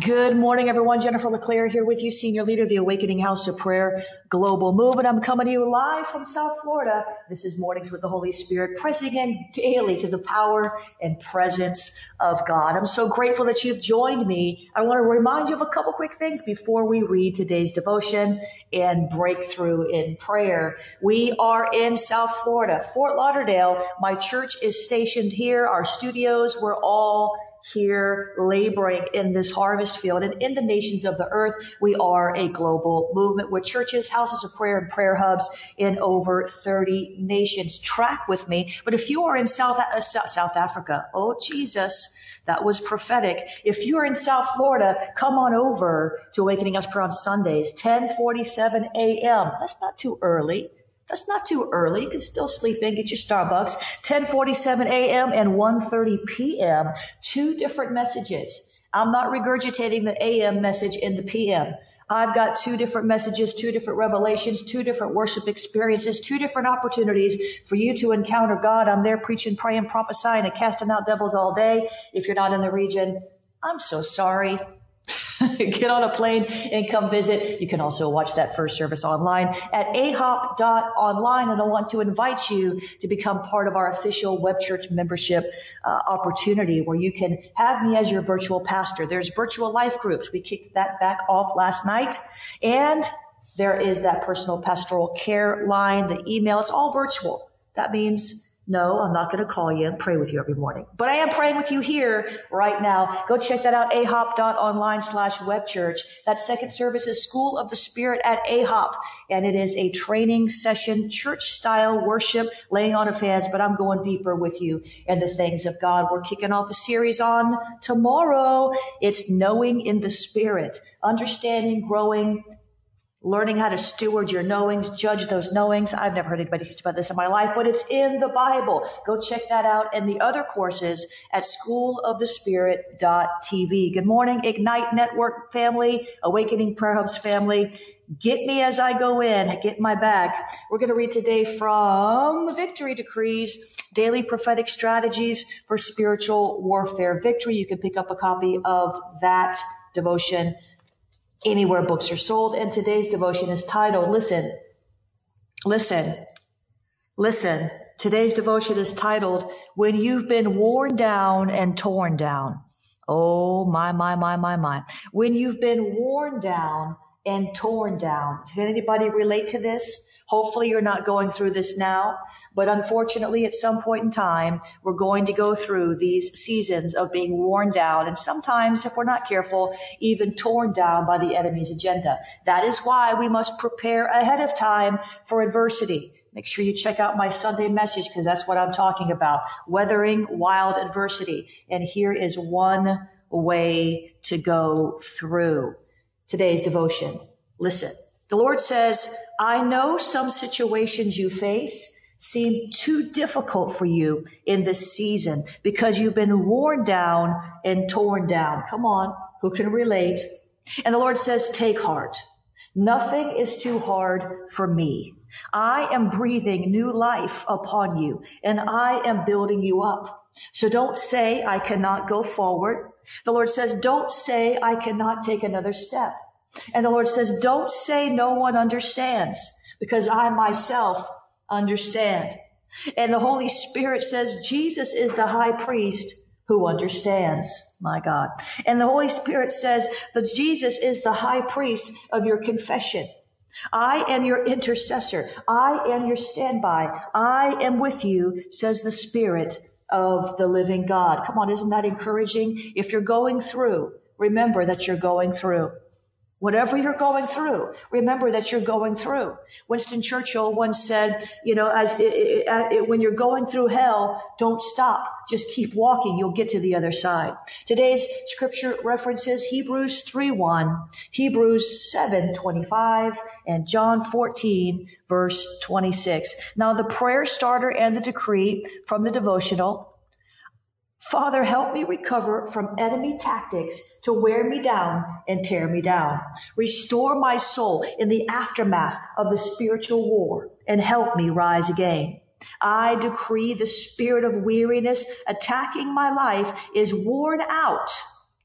Good morning, everyone. Jennifer LeClaire here with you, Senior Leader of the Awakening House of Prayer Global Movement. I'm coming to you live from South Florida. This is Mornings with the Holy Spirit, pressing in daily to the power and presence of God. I'm so grateful that you've joined me. I want to remind you of a couple quick things before we read today's devotion and breakthrough in prayer. We are in South Florida, Fort Lauderdale. My church is stationed here. Our studios, we're all here laboring in this harvest field and in the nations of the earth. We are a global movement with churches, houses of prayer, and prayer hubs in over 30 nations. Track with me. But if you are in South, uh, South Africa, oh Jesus, that was prophetic. If you're in South Florida, come on over to Awakening Us Prayer on Sundays, 1047 a.m. That's not too early. That's not too early. You can still sleep in, get your Starbucks. 1047 a.m. and 1.30 p.m. Two different messages. I'm not regurgitating the AM message in the PM. I've got two different messages, two different revelations, two different worship experiences, two different opportunities for you to encounter God. I'm there preaching, praying, prophesying, and casting out devils all day. If you're not in the region, I'm so sorry. Get on a plane and come visit. You can also watch that first service online at ahop.online. And I want to invite you to become part of our official web church membership uh, opportunity where you can have me as your virtual pastor. There's virtual life groups. We kicked that back off last night. And there is that personal pastoral care line, the email. It's all virtual. That means no, I'm not going to call you and pray with you every morning, but I am praying with you here right now. Go check that out, ahop.online slash webchurch. That second service is School of the Spirit at ahop, and it is a training session, church style worship, laying on of hands, but I'm going deeper with you and the things of God. We're kicking off a series on tomorrow. It's knowing in the Spirit, understanding, growing, learning how to steward your knowings, judge those knowings. I've never heard anybody teach about this in my life, but it's in the Bible. Go check that out and the other courses at schoolofthespirit.tv. Good morning, Ignite Network family, Awakening Prayer Hubs family. Get me as I go in, get my back. We're going to read today from Victory Decrees, Daily Prophetic Strategies for Spiritual Warfare. Victory, you can pick up a copy of that devotion anywhere books are sold. And today's devotion is titled, Listen, Listen, Listen. Today's devotion is titled, When You've Been Worn Down and Torn Down. Oh, my, my, my, my, my. When you've been worn down and torn down. Can anybody relate to this? Hopefully you're not going through this now, but unfortunately at some point in time, we're going to go through these seasons of being worn down and sometimes, if we're not careful, even torn down by the enemy's agenda. That is why we must prepare ahead of time for adversity. Make sure you check out my Sunday message because that's what I'm talking about. Weathering wild adversity. And here is one way to go through today's devotion. Listen. The Lord says, I know some situations you face seem too difficult for you in this season because you've been worn down and torn down. Come on, who can relate? And the Lord says, take heart. Nothing is too hard for me. I am breathing new life upon you and I am building you up. So don't say I cannot go forward. The Lord says, don't say I cannot take another step. And the Lord says, don't say no one understands because I myself understand. And the Holy Spirit says Jesus is the high priest who understands. My God. And the Holy Spirit says that Jesus is the high priest of your confession. I am your intercessor. I am your standby. I am with you, says the Spirit of the living God. Come on, isn't that encouraging? If you're going through, remember that you're going through. Whatever you're going through, remember that you're going through. Winston Churchill once said, you know, as it, it, when you're going through hell, don't stop. Just keep walking. You'll get to the other side. Today's scripture references Hebrews 3 1, Hebrews 7 25, and John 14 verse 26. Now the prayer starter and the decree from the devotional Father, help me recover from enemy tactics to wear me down and tear me down. Restore my soul in the aftermath of the spiritual war and help me rise again. I decree the spirit of weariness attacking my life is worn out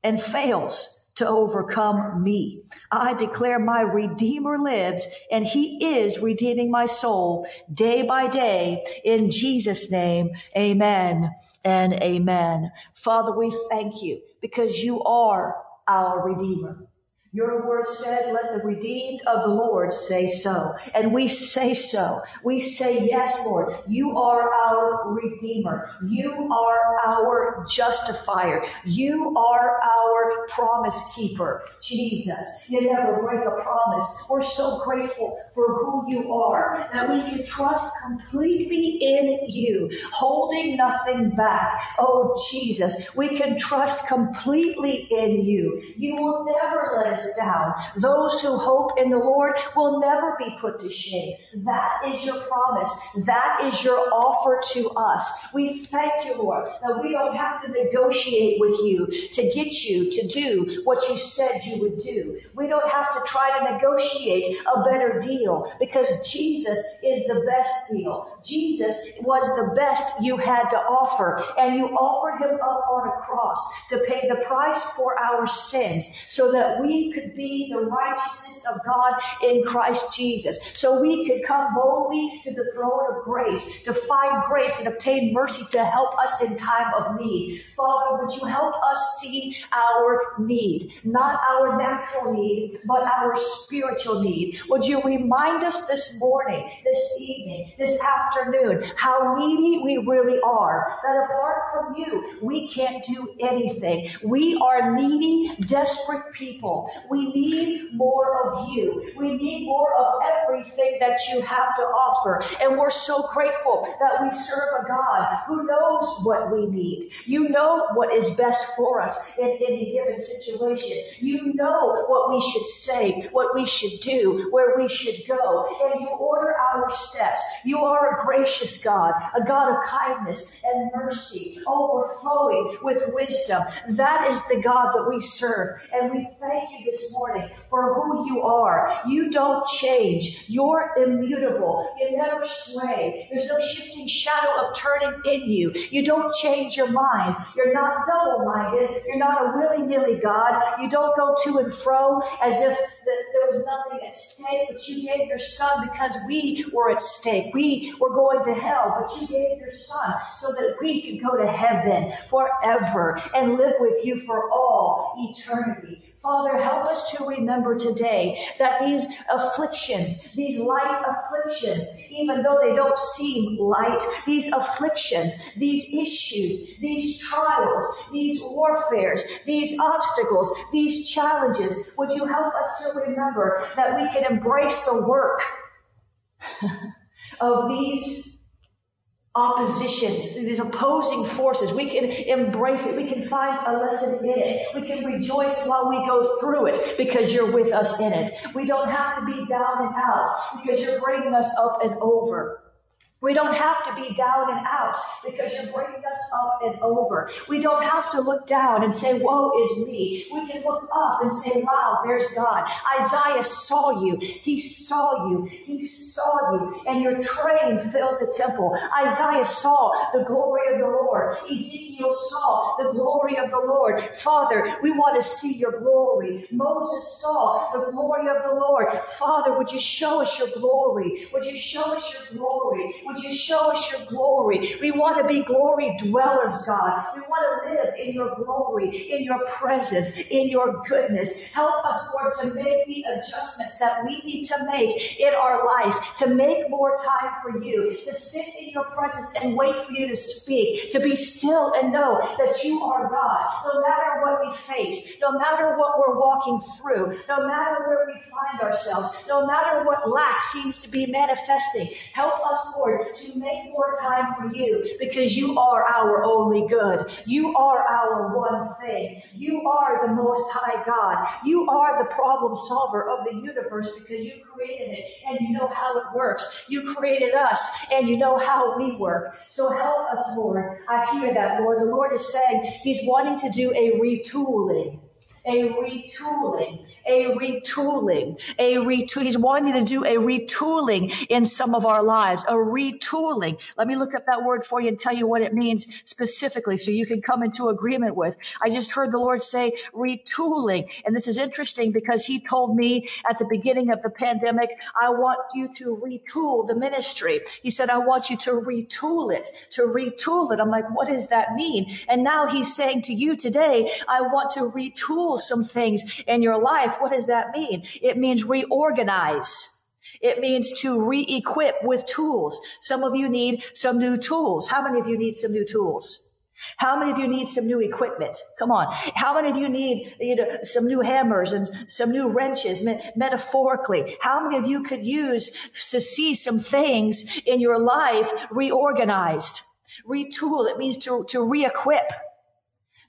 and fails to overcome me. I declare my Redeemer lives and he is redeeming my soul day by day in Jesus' name. Amen and amen. Father, we thank you because you are our Redeemer. Your word says, let the redeemed of the Lord say so. And we say so. We say, yes, Lord, you are our redeemer. You are our justifier. You are our promise keeper. Jesus, you never break a promise. We're so grateful for who you are that we can trust completely in you, holding nothing back. Oh, Jesus, we can trust completely in you. You will never let us down. Those who hope in the Lord will never be put to shame. That is your promise. That is your offer to us. We thank you, Lord, that we don't have to negotiate with you to get you to do what you said you would do. We don't have to try to negotiate a better deal because Jesus is the best deal. Jesus was the best you had to offer, and you offered him up on a cross to pay the price for our sins so that we could be the righteousness of God in Christ Jesus. So we could come boldly to the throne of grace to find grace and obtain mercy to help us in time of need. Father, would you help us see our need, not our natural need, but our spiritual need? Would you remind us this morning, this evening, this afternoon, how needy we really are, that apart from you, we can't do anything. We are needy, desperate people. We need more of you. We need more of everything that you have to offer. And we're so grateful that we serve a God who knows what we need. You know what is best for us in any given situation. You know what we should say, what we should do, where we should go. And you order our steps. You are a gracious God, a God of kindness and mercy, overflowing with wisdom. That is the God that we serve. And we thank you this morning for who you are. You don't change. You're immutable. You never sway. There's no shifting shadow of turning in you. You don't change your mind. You're not double minded. You're not a willy nilly God. You don't go to and fro as if there was nothing at stake, but you gave your son because we were at stake. We were going to hell, but you gave your son so that we could go to heaven forever and live with you for all eternity. Father, help us to remember today that these afflictions, these light afflictions, even though they don't seem light, these afflictions, these issues, these trials, these warfares, these obstacles, these challenges, would you help us to remember that we can embrace the work of these oppositions, these opposing forces. We can embrace it. We can find a lesson in it. We can rejoice while we go through it because you're with us in it. We don't have to be down and out because you're bringing us up and over. We don't have to be down and out because you're bringing us up and over. We don't have to look down and say, woe is me. We can look up and say, wow, there's God. Isaiah saw you. He saw you. He saw you. And your train filled the temple. Isaiah saw the glory of the Lord. Ezekiel saw the glory of the Lord. Father, we want to see your glory. Moses saw the glory of the Lord. Father, would you show us your glory? Would you show us your glory? Would you show us your glory? We want to be glory dwellers, God. We want to live in your glory, in your presence, in your goodness. Help us, Lord, to make the adjustments that we need to make in our life, to make more time for you, to sit in your presence and wait for you to speak, to be still and know that you are God, no matter what we face, no matter what we're walking through, no matter where we find ourselves, no matter what lack seems to be manifesting. Help us, Lord, to make more time for you because you are our only good. You are our one thing. You are the most high God. You are the problem solver of the universe because you created it and you know how it works. You created us and you know how we work. So help us, Lord. I hear that, Lord. The Lord is saying He's wanting to do a retooling a retooling, a retooling, a retool. He's wanting to do a retooling in some of our lives, a retooling. Let me look up that word for you and tell you what it means specifically so you can come into agreement with. I just heard the Lord say retooling. And this is interesting because he told me at the beginning of the pandemic, I want you to retool the ministry. He said, I want you to retool it, to retool it. I'm like, what does that mean? And now he's saying to you today, I want to retool some things in your life. What does that mean? It means reorganize. It means to re-equip with tools. Some of you need some new tools. How many of you need some new tools? How many of you need some new equipment? Come on. How many of you need you know, some new hammers and some new wrenches, metaphorically? How many of you could use to see some things in your life reorganized? Retool. It means to, to re-equip.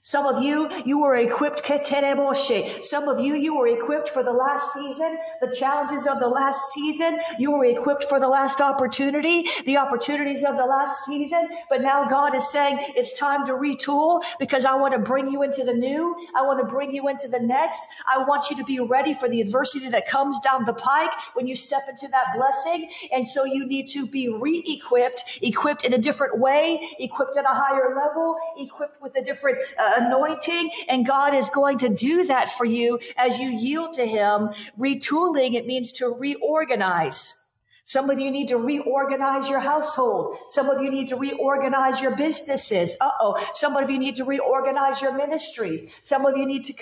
Some of you, you were equipped, some of you, you were equipped for the last season, the challenges of the last season. You were equipped for the last opportunity, the opportunities of the last season. But now God is saying it's time to retool because I want to bring you into the new. I want to bring you into the next. I want you to be ready for the adversity that comes down the pike when you step into that blessing. And so you need to be re-equipped, equipped in a different way, equipped at a higher level, equipped with a different, uh, anointing. And God is going to do that for you as you yield to Him. Retooling, it means to reorganize. Some of you need to reorganize your household. Some of you need to reorganize your businesses. Uh-oh. Some of you need to reorganize your ministries. Some of you need to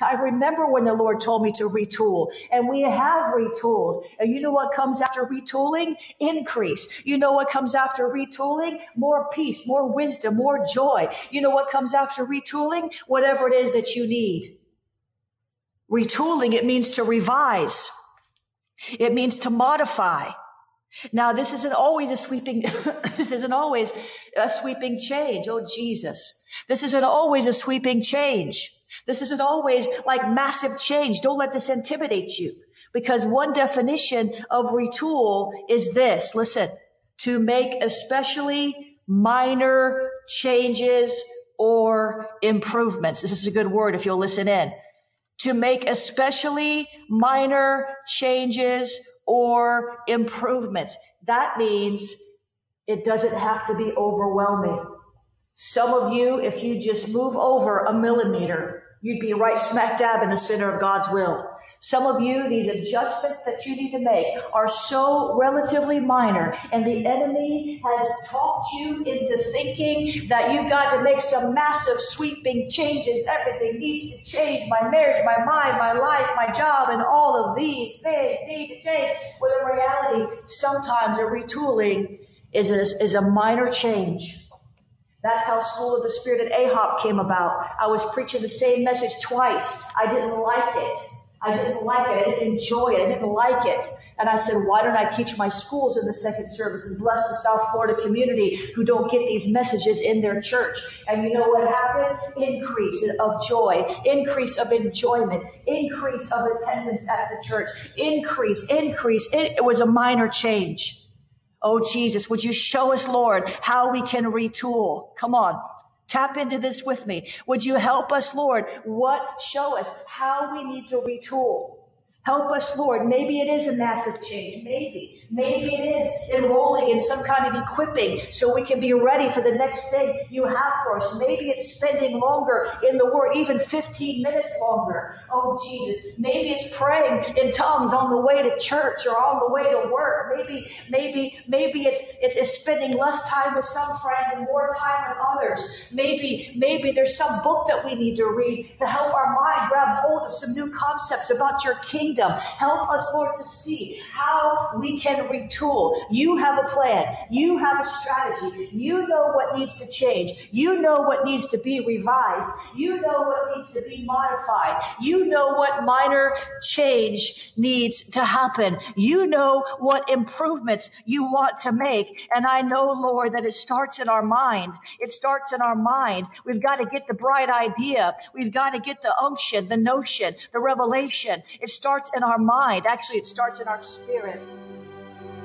I remember when the Lord told me to retool and we have retooled. And you know what comes after retooling? Increase. You know what comes after retooling? More peace, more wisdom, more joy. You know what comes after retooling? Whatever it is that you need. Retooling, it means to revise. It means to modify. Now, this isn't always a sweeping, this isn't always a sweeping change. Oh, Jesus. This isn't always a sweeping change. This isn't always like massive change. Don't let this intimidate you because one definition of retool is this. Listen, to make especially minor changes or improvements. This is a good word if you'll listen in to make especially minor changes or improvements. That means it doesn't have to be overwhelming. Some of you, if you just move over a millimeter, you'd be right smack dab in the center of God's will. Some of you, these adjustments that you need to make are so relatively minor, and the enemy has talked you into thinking that you've got to make some massive sweeping changes. Everything needs to change my marriage, my mind, my life, my job, and all of these things need to change. When in reality, sometimes a retooling is a, is a minor change that's how School of the Spirit at AHOP came about. I was preaching the same message twice. I didn't like it. I didn't like it. I didn't enjoy it. I didn't like it. And I said, why don't I teach my schools in the second service and bless the South Florida community who don't get these messages in their church? And you know what happened? Increase of joy, increase of enjoyment, increase of attendance at the church, increase, increase. It was a minor change. Oh, Jesus, would you show us, Lord, how we can retool? Come on. Tap into this with me. Would you help us, Lord? What show us how we need to retool? Help us, Lord. Maybe it is a massive change. Maybe. Maybe it is enrolling in some kind of equipping so we can be ready for the next thing you have for us. Maybe it's spending longer in the Word, even 15 minutes longer. Oh, Jesus. Maybe it's praying in tongues on the way to church or on the way to work. Maybe, maybe, maybe it's, it's, it's spending less time with some friends and more time with others. Maybe, maybe there's some book that we need to read to help our mind grab hold of some new concepts about your kingdom. Help us, Lord, to see how we can to retool. You have a plan. You have a strategy. You know what needs to change. You know what needs to be revised. You know what needs to be modified. You know what minor change needs to happen. You know what improvements you want to make. And I know, Lord, that it starts in our mind. It starts in our mind. We've got to get the bright idea. We've got to get the unction, the notion, the revelation. It starts in our mind. Actually, it starts in our spirit.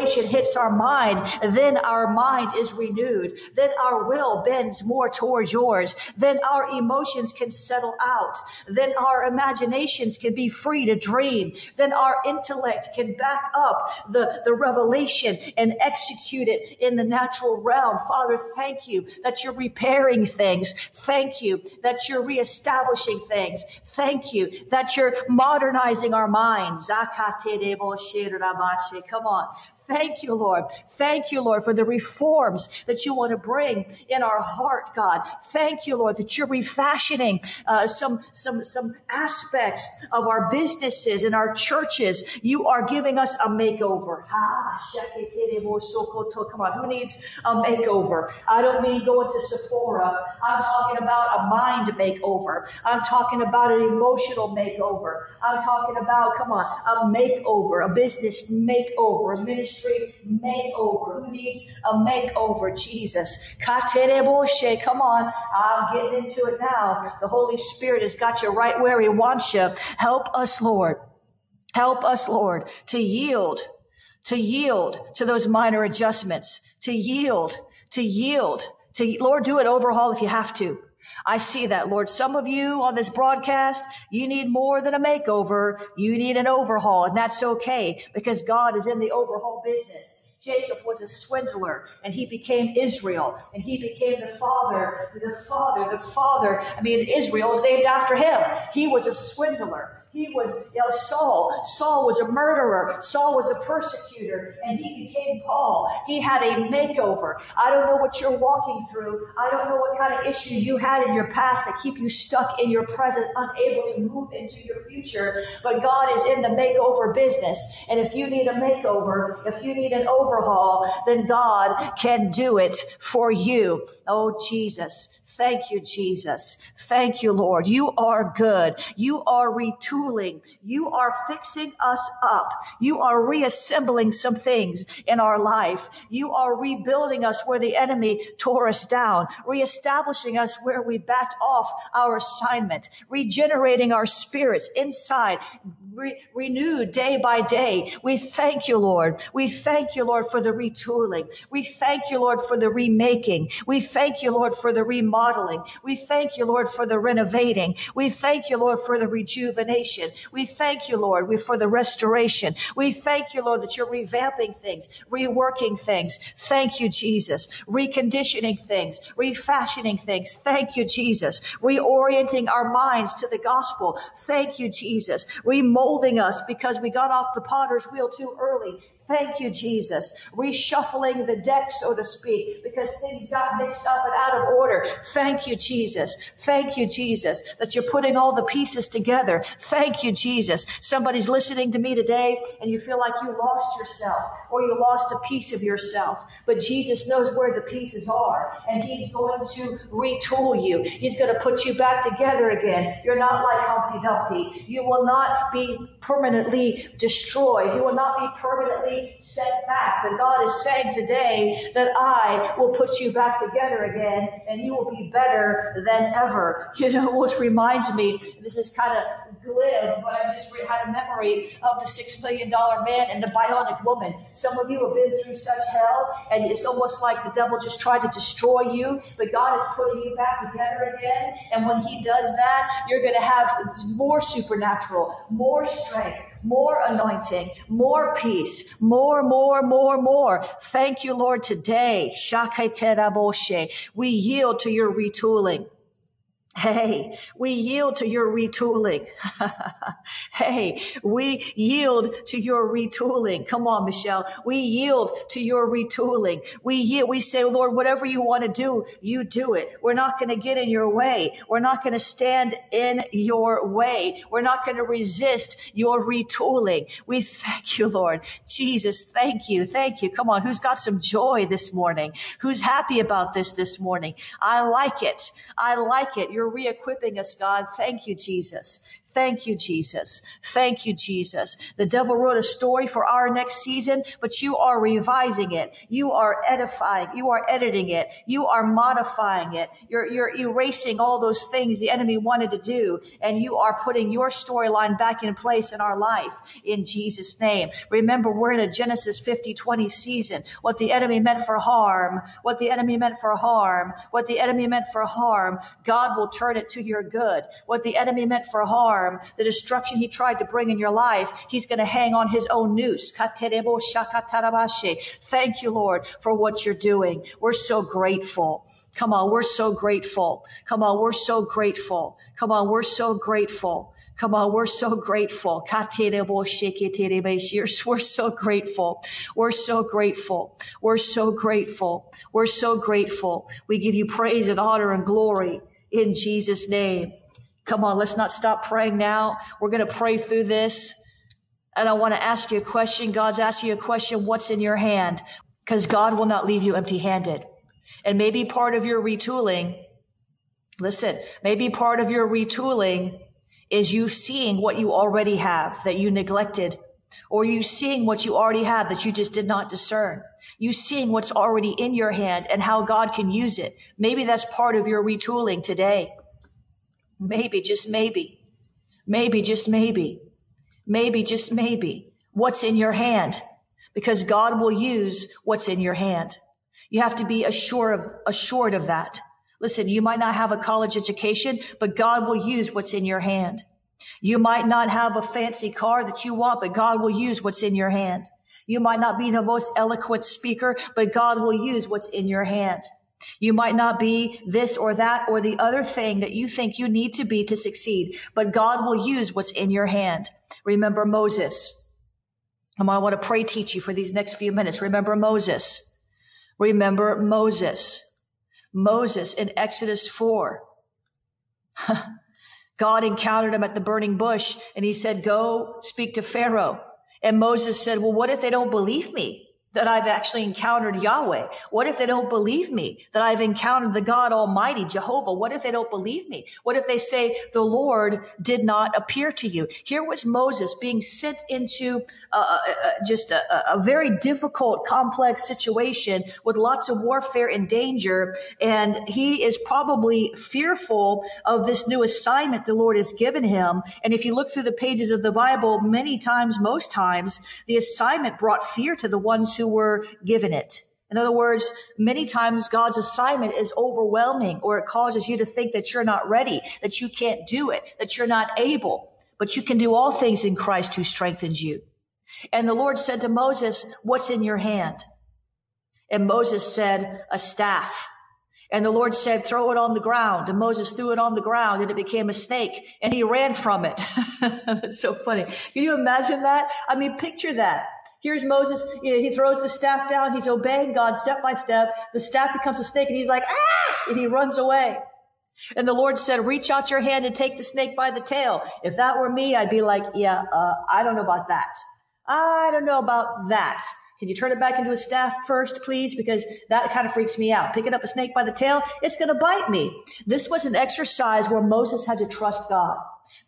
Revelation hits our mind, then our mind is renewed. Then our will bends more towards yours. Then our emotions can settle out. Then our imaginations can be free to dream. Then our intellect can back up the, the revelation and execute it in the natural realm. Father, thank you that you're repairing things. Thank you that you're reestablishing things. Thank you that you're modernizing our minds. Come on. Thank you, Lord. Thank you, Lord, for the reforms that you want to bring in our heart, God. Thank you, Lord, that you're refashioning uh, some some some aspects of our businesses and our churches. You are giving us a makeover. Come on, who needs a makeover? I don't mean going to Sephora. I'm talking about a mind makeover. I'm talking about an emotional makeover. I'm talking about, come on, a makeover, a business makeover, a ministry makeover. Who needs a makeover? Jesus. Come on. I'm getting into it now. The Holy Spirit has got you right where He wants you. Help us, Lord. Help us, Lord, to yield, to yield to those minor adjustments, to yield, to yield, to, Lord, do an overhaul if you have to. I see that, Lord. Some of you on this broadcast, you need more than a makeover. You need an overhaul, and that's okay because God is in the overhaul business. Jacob was a swindler and he became Israel and he became the father, the father, the father. I mean, Israel is named after him. He was a swindler. He was you know, Saul. Saul was a murderer. Saul was a persecutor, and he became Paul. He had a makeover. I don't know what you're walking through. I don't know what kind of issues you had in your past that keep you stuck in your present, unable to move into your future. But God is in the makeover business. And if you need a makeover, if you need an overhaul, then God can do it for you. Oh, Jesus. Thank you, Jesus. Thank you, Lord. You are good. You are retooling retooling. You are fixing us up. You are reassembling some things in our life. You are rebuilding us where the enemy tore us down, reestablishing us where we backed off our assignment, regenerating our spirits inside, re- renewed day by day. We thank you, Lord. We thank you, Lord, for the retooling. We thank you, Lord, for the remaking. We thank you, Lord, for the remodeling. We thank you, Lord, for the renovating. We thank you, Lord, for the rejuvenation. We thank you, Lord, for the restoration. We thank you, Lord, that you're revamping things, reworking things. Thank you, Jesus. Reconditioning things, refashioning things. Thank you, Jesus. Reorienting our minds to the gospel. Thank you, Jesus. Remolding us because we got off the potter's wheel too early. Thank you, Jesus. Reshuffling the deck, so to speak, because things got mixed up and out of order. Thank you, Jesus. Thank you, Jesus, that you're putting all the pieces together. Thank you, Jesus. Somebody's listening to me today and you feel like you lost yourself or you lost a piece of yourself. But Jesus knows where the pieces are and he's going to retool you. He's going to put you back together again. You're not like Humpty Dumpty. You will not be permanently destroyed. You will not be permanently set back. But God is saying today that I will put you back together again and you will be better than ever. You know, which reminds me, this is kind of glib, but I just had a memory of the six million dollar man and the bionic woman. Some of you have been through such hell, and it's almost like the devil just tried to destroy you, but God is putting you back together again. And when He does that, you're going to have more supernatural, more strength, more anointing, more peace, more, more, more, more. Thank you, Lord, today. We yield to your retooling. Hey, we yield to your retooling. hey, we yield to your retooling. Come on, Michelle. We yield to your retooling. We yield, we say, Lord, whatever you want to do, you do it. We're not going to get in your way. We're not going to stand in your way. We're not going to resist your retooling. We thank you, Lord. Jesus, thank you. Thank you. Come on. Who's got some joy this morning? Who's happy about this this morning? I like it. I like it. You're you're re-equipping us, God. Thank you, Jesus. Thank you, Jesus. Thank you, Jesus. The devil wrote a story for our next season, but you are revising it. You are edifying. You are editing it. You are modifying it. You're, you're erasing all those things the enemy wanted to do. And you are putting your storyline back in place in our life in Jesus name. Remember, we're in a Genesis 50, 20 season. What the enemy meant for harm, what the enemy meant for harm, what the enemy meant for harm, God will turn it to your good. What the enemy meant for harm, harm, the destruction he tried to bring in your life, he's going to hang on his own noose. Thank you, Lord, for what you're doing. We're so grateful. Come on, we're so grateful. Come on, we're so grateful. Come on, we're so grateful. Come on, we're so grateful. We're so grateful. We're so grateful. We're so grateful. We're so grateful. We give you praise and honor and glory in Jesus' name. Come on, let's not stop praying now. We're going to pray through this. And I want to ask you a question. God's asking you a question. What's in your hand? Because God will not leave you empty handed. And maybe part of your retooling, listen, maybe part of your retooling is you seeing what you already have that you neglected or you seeing what you already have that you just did not discern. You seeing what's already in your hand and how God can use it. Maybe that's part of your retooling today. Maybe, just maybe. Maybe, just maybe. Maybe, just maybe. What's in your hand? Because God will use what's in your hand. You have to be assured of, assured of that. Listen, you might not have a college education, but God will use what's in your hand. You might not have a fancy car that you want, but God will use what's in your hand. You might not be the most eloquent speaker, but God will use what's in your hand. You might not be this or that or the other thing that you think you need to be to succeed, but God will use what's in your hand. Remember Moses. I want to pray teach you for these next few minutes. Remember Moses. Remember Moses. Moses in Exodus 4. God encountered him at the burning bush and he said, go speak to Pharaoh. And Moses said, well, what if they don't believe me? That I've actually encountered Yahweh? What if they don't believe me that I've encountered the God Almighty, Jehovah? What if they don't believe me? What if they say the Lord did not appear to you? Here was Moses being sent into uh, uh, uh just a, a, very difficult, complex situation with lots of warfare and danger. And he is probably fearful of this new assignment the Lord has given him. And if you look through the pages of the Bible, many times, most times, the assignment brought fear to the ones who were given it. In other words, many times God's assignment is overwhelming or it causes you to think that you're not ready, that you can't do it, that you're not able, but you can do all things in Christ who strengthens you. And the Lord said to Moses, what's in your hand? And Moses said, a staff. And the Lord said, throw it on the ground. And Moses threw it on the ground and it became a snake and he ran from it. it's so funny. Can you imagine that? I mean, picture that. Here's Moses. You know, he throws the staff down. He's obeying God step by step. The staff becomes a snake and he's like, ah, and he runs away. And the Lord said, reach out your hand and take the snake by the tail. If that were me, I'd be like, yeah, uh, I don't know about that. I don't know about that. Can you turn it back into a staff first, please? Because that kind of freaks me out. Picking up a snake by the tail, it's going to bite me. This was an exercise where Moses had to trust God.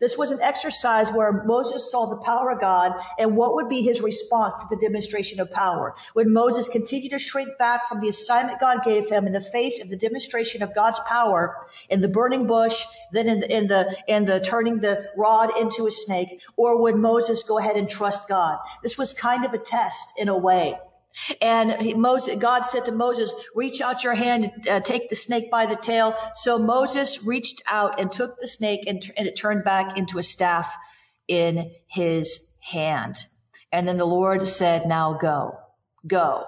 This was an exercise where Moses saw the power of God and what would be his response to the demonstration of power. When Moses continued to shrink back from the assignment God gave him in the face of the demonstration of God's power in the burning bush, then in the, in the, in the turning the rod into a snake, or would Moses go ahead and trust God? This was kind of a test in a way. And Moses, God said to Moses, reach out your hand, uh, take the snake by the tail. So Moses reached out and took the snake and, and it turned back into a staff in his hand. And then the Lord said, now go, go.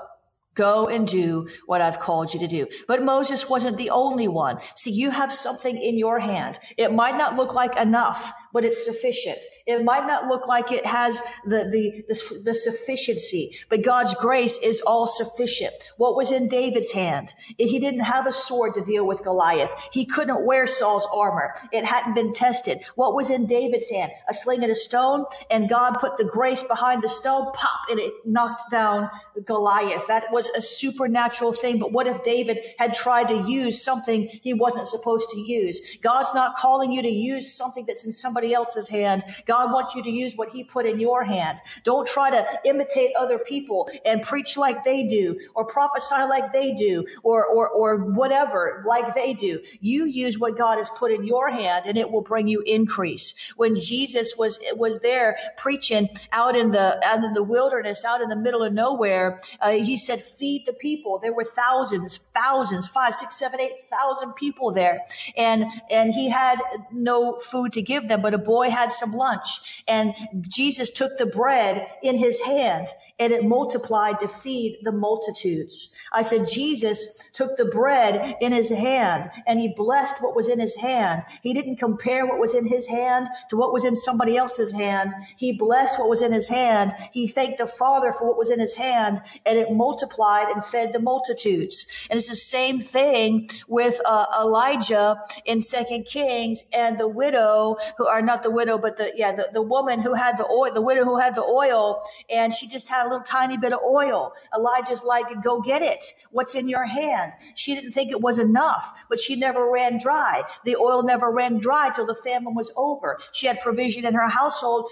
Go and do what I've called you to do. But Moses wasn't the only one. See, you have something in your hand. It might not look like enough, but it's sufficient. It might not look like it has the, the, the, the, sufficiency, but God's grace is all sufficient. What was in David's hand? He didn't have a sword to deal with Goliath. He couldn't wear Saul's armor. It hadn't been tested. What was in David's hand? A sling and a stone, and God put the grace behind the stone, pop, and it knocked down Goliath. That was a supernatural thing. But what if David had tried to use something he wasn't supposed to use? God's not calling you to use something that's in somebody else's hand. God God wants you to use what he put in your hand. Don't try to imitate other people and preach like they do or prophesy like they do or, or, or whatever like they do. You use what God has put in your hand and it will bring you increase. When Jesus was, was there preaching out in the, out in the wilderness, out in the middle of nowhere, uh, he said, feed the people. There were thousands, thousands, five, six, seven, eight thousand people there. And, and he had no food to give them, but a boy had some lunch. And Jesus took the bread in his hand and it multiplied to feed the multitudes. I said, Jesus took the bread in his hand and he blessed what was in his hand. He didn't compare what was in his hand to what was in somebody else's hand. He blessed what was in his hand. He thanked the Father for what was in his hand and it multiplied and fed the multitudes. And it's the same thing with uh, Elijah in Second Kings and the widow who are not the widow, but the, yeah, the, the woman who had the oil, the widow who had the oil and she just had a little tiny bit of oil. Elijah's like, go get it. What's in your hand? She didn't think it was enough, but she never ran dry. The oil never ran dry till the famine was over. She had provision in her household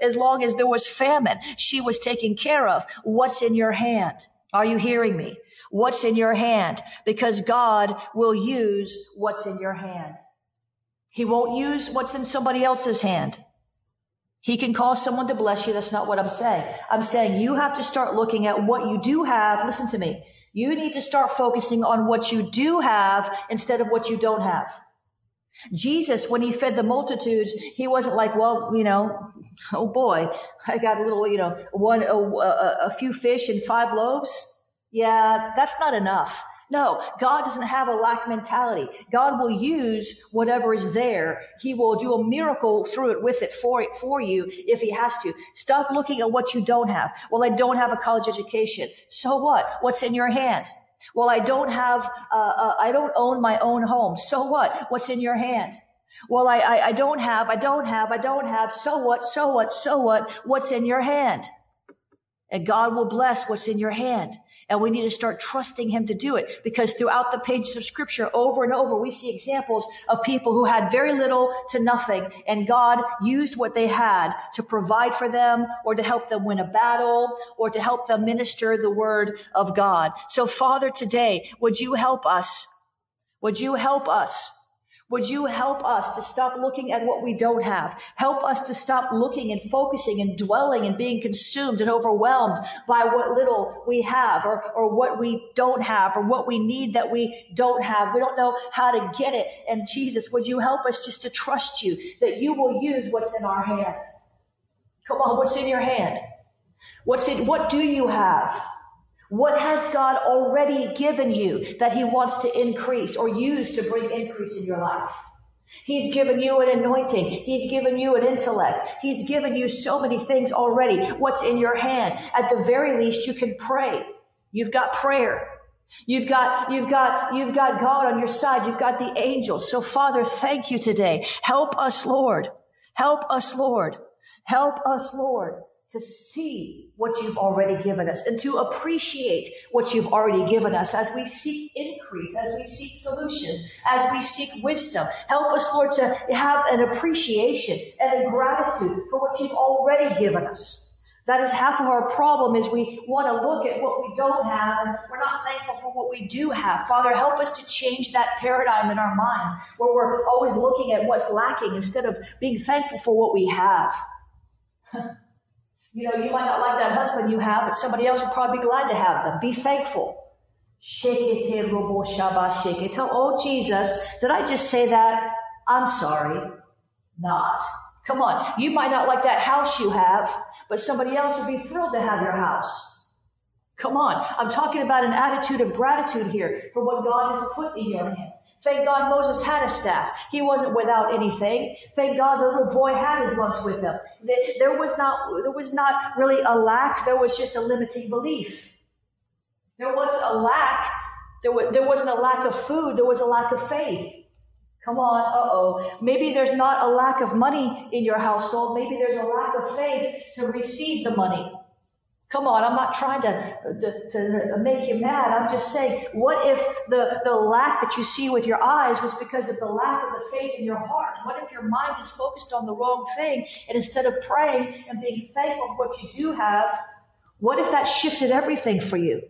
as long as there was famine. She was taken care of. What's in your hand? Are you hearing me? What's in your hand? Because God will use what's in your hand. He won't use what's in somebody else's hand. He can cause someone to bless you. That's not what I'm saying. I'm saying you have to start looking at what you do have. Listen to me. You need to start focusing on what you do have instead of what you don't have. Jesus, when he fed the multitudes, he wasn't like, well, you know, oh boy, I got a little, you know, one, a, a, a few fish and five loaves. Yeah, that's not enough. No, God doesn't have a lack mentality. God will use whatever is there. He will do a miracle through it, with it, for it, for you, if he has to. Stop looking at what you don't have. Well, I don't have a college education. So what? What's in your hand? Well, I don't have, uh, uh, I don't own my own home. So what? What's in your hand? Well, I, I, I don't have, I don't have, I don't have. So what? So what? So what? What's in your hand? And God will bless what's in your hand. And we need to start trusting him to do it because throughout the pages of scripture over and over, we see examples of people who had very little to nothing and God used what they had to provide for them or to help them win a battle or to help them minister the word of God. So Father, today, would you help us? Would you help us would you help us to stop looking at what we don't have? Help us to stop looking and focusing and dwelling and being consumed and overwhelmed by what little we have or, or what we don't have or what we need that we don't have. We don't know how to get it. And Jesus, would you help us just to trust you that you will use what's in our hand? Come on, what's in your hand? What's in, what do you have? What has God already given you that he wants to increase or use to bring increase in your life? He's given you an anointing. He's given you an intellect. He's given you so many things already. What's in your hand? At the very least, you can pray. You've got prayer. You've got, you've got, you've got God on your side. You've got the angels. So Father, thank you today. Help us, Lord. Help us, Lord. Help us, Lord to see what you've already given us and to appreciate what you've already given us as we seek increase, as we seek solutions, as we seek wisdom. Help us, Lord, to have an appreciation and a gratitude for what you've already given us. That is half of our problem is we want to look at what we don't have and we're not thankful for what we do have. Father, help us to change that paradigm in our mind where we're always looking at what's lacking instead of being thankful for what we have. You know, you might not like that husband you have, but somebody else will probably be glad to have them. Be thankful. Oh Jesus, did I just say that? I'm sorry. Not. Come on. You might not like that house you have, but somebody else would be thrilled to have your house. Come on. I'm talking about an attitude of gratitude here for what God has put in your hand. Thank God Moses had a staff. He wasn't without anything. Thank God the little boy had his lunch with him. There was not, there was not really a lack. There was just a limiting belief. There wasn't a lack. There, was, there wasn't a lack of food. There was a lack of faith. Come on, uh oh. Maybe there's not a lack of money in your household. Maybe there's a lack of faith to receive the money. Come on, I'm not trying to, to, to, make you mad. I'm just saying, what if the, the lack that you see with your eyes was because of the lack of the faith in your heart? What if your mind is focused on the wrong thing and instead of praying and being thankful for what you do have, what if that shifted everything for you?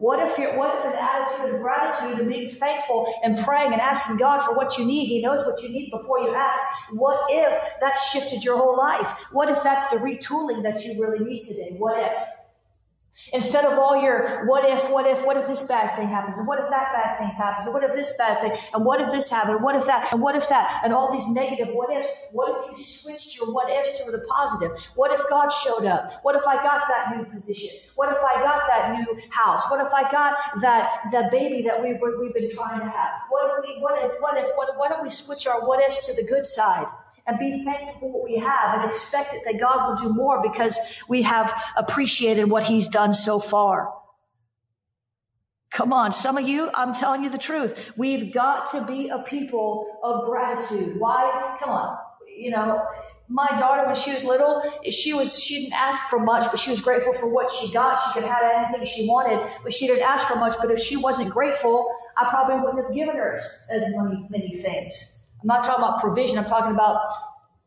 What if you're, what if an attitude of gratitude and being thankful and praying and asking God for what you need? He knows what you need before you ask. What if that shifted your whole life? What if that's the retooling that you really need today? What if? Instead of all your what if, what if, what if this bad thing happens, and what if that bad thing happens, and what if this bad thing, and what if this happened, and what if that, and what if that, and all these negative what ifs, what if you switched your what ifs to the positive? What if God showed up? What if I got that new position? What if I got that new house? What if I got that, that baby that we we've been trying to have? What if we, what if, what if, what, why don't we switch our what ifs to the good side? And be thankful for what we have and expect that God will do more because we have appreciated what He's done so far. Come on, some of you, I'm telling you the truth. We've got to be a people of gratitude. Why? Come on. You know, my daughter, when she was little, she was she didn't ask for much, but she was grateful for what she got. She could have anything she wanted, but she didn't ask for much. But if she wasn't grateful, I probably wouldn't have given her as many many things. I'm not talking about provision. I'm talking about,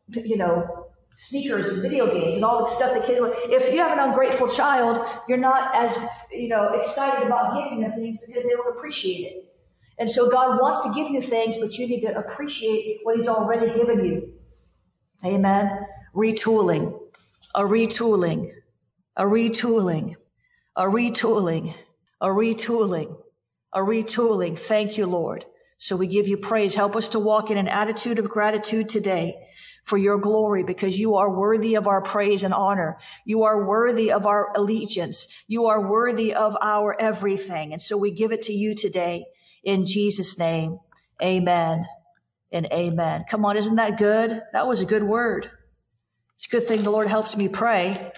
you know, sneakers and video games and all the stuff that kids want. If you have an ungrateful child, you're not as, you know, excited about giving them things because they don't appreciate it. And so God wants to give you things, but you need to appreciate what He's already given you. Amen. Retooling, a retooling, a retooling, a retooling, a retooling, a retooling. Thank you, Lord. So we give you praise. Help us to walk in an attitude of gratitude today for your glory because you are worthy of our praise and honor. You are worthy of our allegiance. You are worthy of our everything. And so we give it to you today in Jesus name. Amen and amen. Come on. Isn't that good? That was a good word. It's a good thing the Lord helps me pray.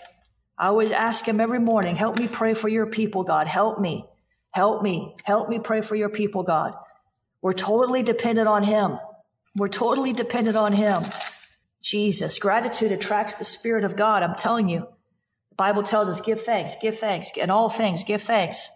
I always ask him every morning, help me pray for your people, God. Help me. Help me. Help me pray for your people, God. We're totally dependent on Him. We're totally dependent on Him. Jesus. Gratitude attracts the Spirit of God. I'm telling you. The Bible tells us give thanks, give thanks, and all things, give thanks.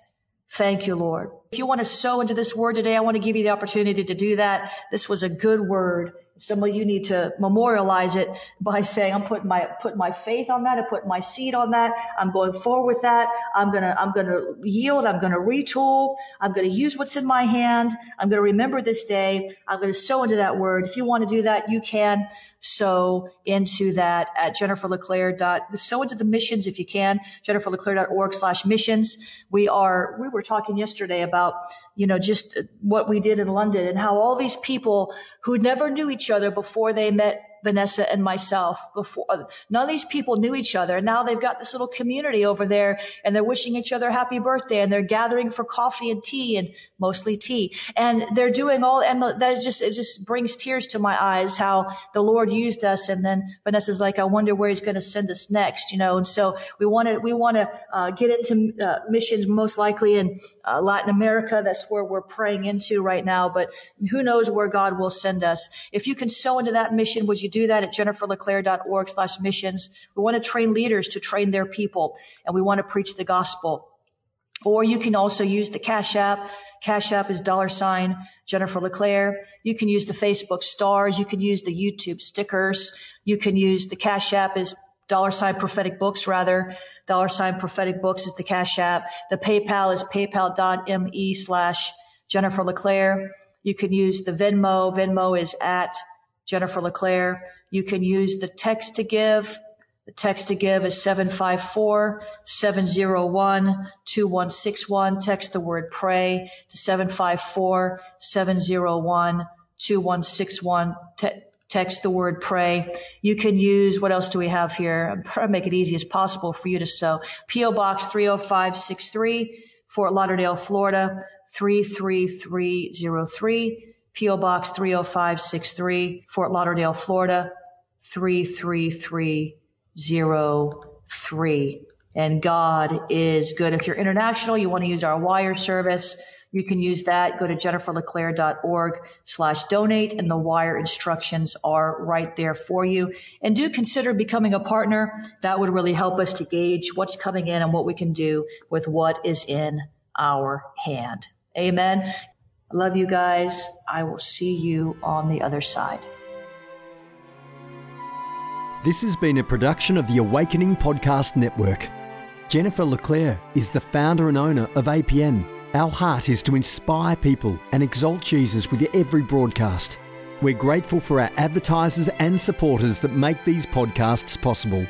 Thank you, Lord. If you want to sow into this word today, I want to give you the opportunity to do that. This was a good word. Some of you need to memorialize it by saying, I'm putting my, putting my faith on that. I put my seed on that. I'm going forward with that. I'm going to, I'm going to yield. I'm going to retool. I'm going to use what's in my hand. I'm going to remember this day. I'm going to sow into that word. If you want to do that, you can sow into that at jenniferleclaire sow into the missions if you can, jenniferleclaire.org slash missions. We are, we were talking yesterday about, you know, just what we did in London and how all these people who never knew each other before they met Vanessa and myself before. None of these people knew each other. Now they've got this little community over there and they're wishing each other happy birthday and they're gathering for coffee and tea and mostly tea. And they're doing all, and that just, it just brings tears to my eyes how the Lord used us. And then Vanessa's like, I wonder where he's going to send us next, you know? And so we want to, we want to uh, get into uh, missions most likely in uh, Latin America. That's where we're praying into right now. But who knows where God will send us. If you can sow into that mission, would you do that at jenniferleclaire.org slash missions. We want to train leaders to train their people and we want to preach the gospel. Or you can also use the Cash App. Cash App is dollar sign Jennifer LeClaire. You can use the Facebook stars. You can use the YouTube stickers. You can use the Cash App is dollar sign prophetic books rather. Dollar sign prophetic books is the Cash App. The PayPal is paypal.me slash Jennifer LeClaire. You can use the Venmo. Venmo is at Jennifer LeClaire. You can use the text to give. The text to give is 754 701 2161. Text the word pray to 754 701 2161. Text the word pray. You can use, what else do we have here? I'm trying to make it easy as possible for you to sow. P.O. Box 30563, Fort Lauderdale, Florida, 33303. P.O. Box 30563, Fort Lauderdale, Florida, 33303. And God is good. If you're international, you want to use our wire service, you can use that. Go to jenniferleclaire.org slash donate and the wire instructions are right there for you. And do consider becoming a partner. That would really help us to gauge what's coming in and what we can do with what is in our hand. Amen. Love you guys. I will see you on the other side. This has been a production of the Awakening Podcast Network. Jennifer LeClaire is the founder and owner of APN. Our heart is to inspire people and exalt Jesus with every broadcast. We're grateful for our advertisers and supporters that make these podcasts possible.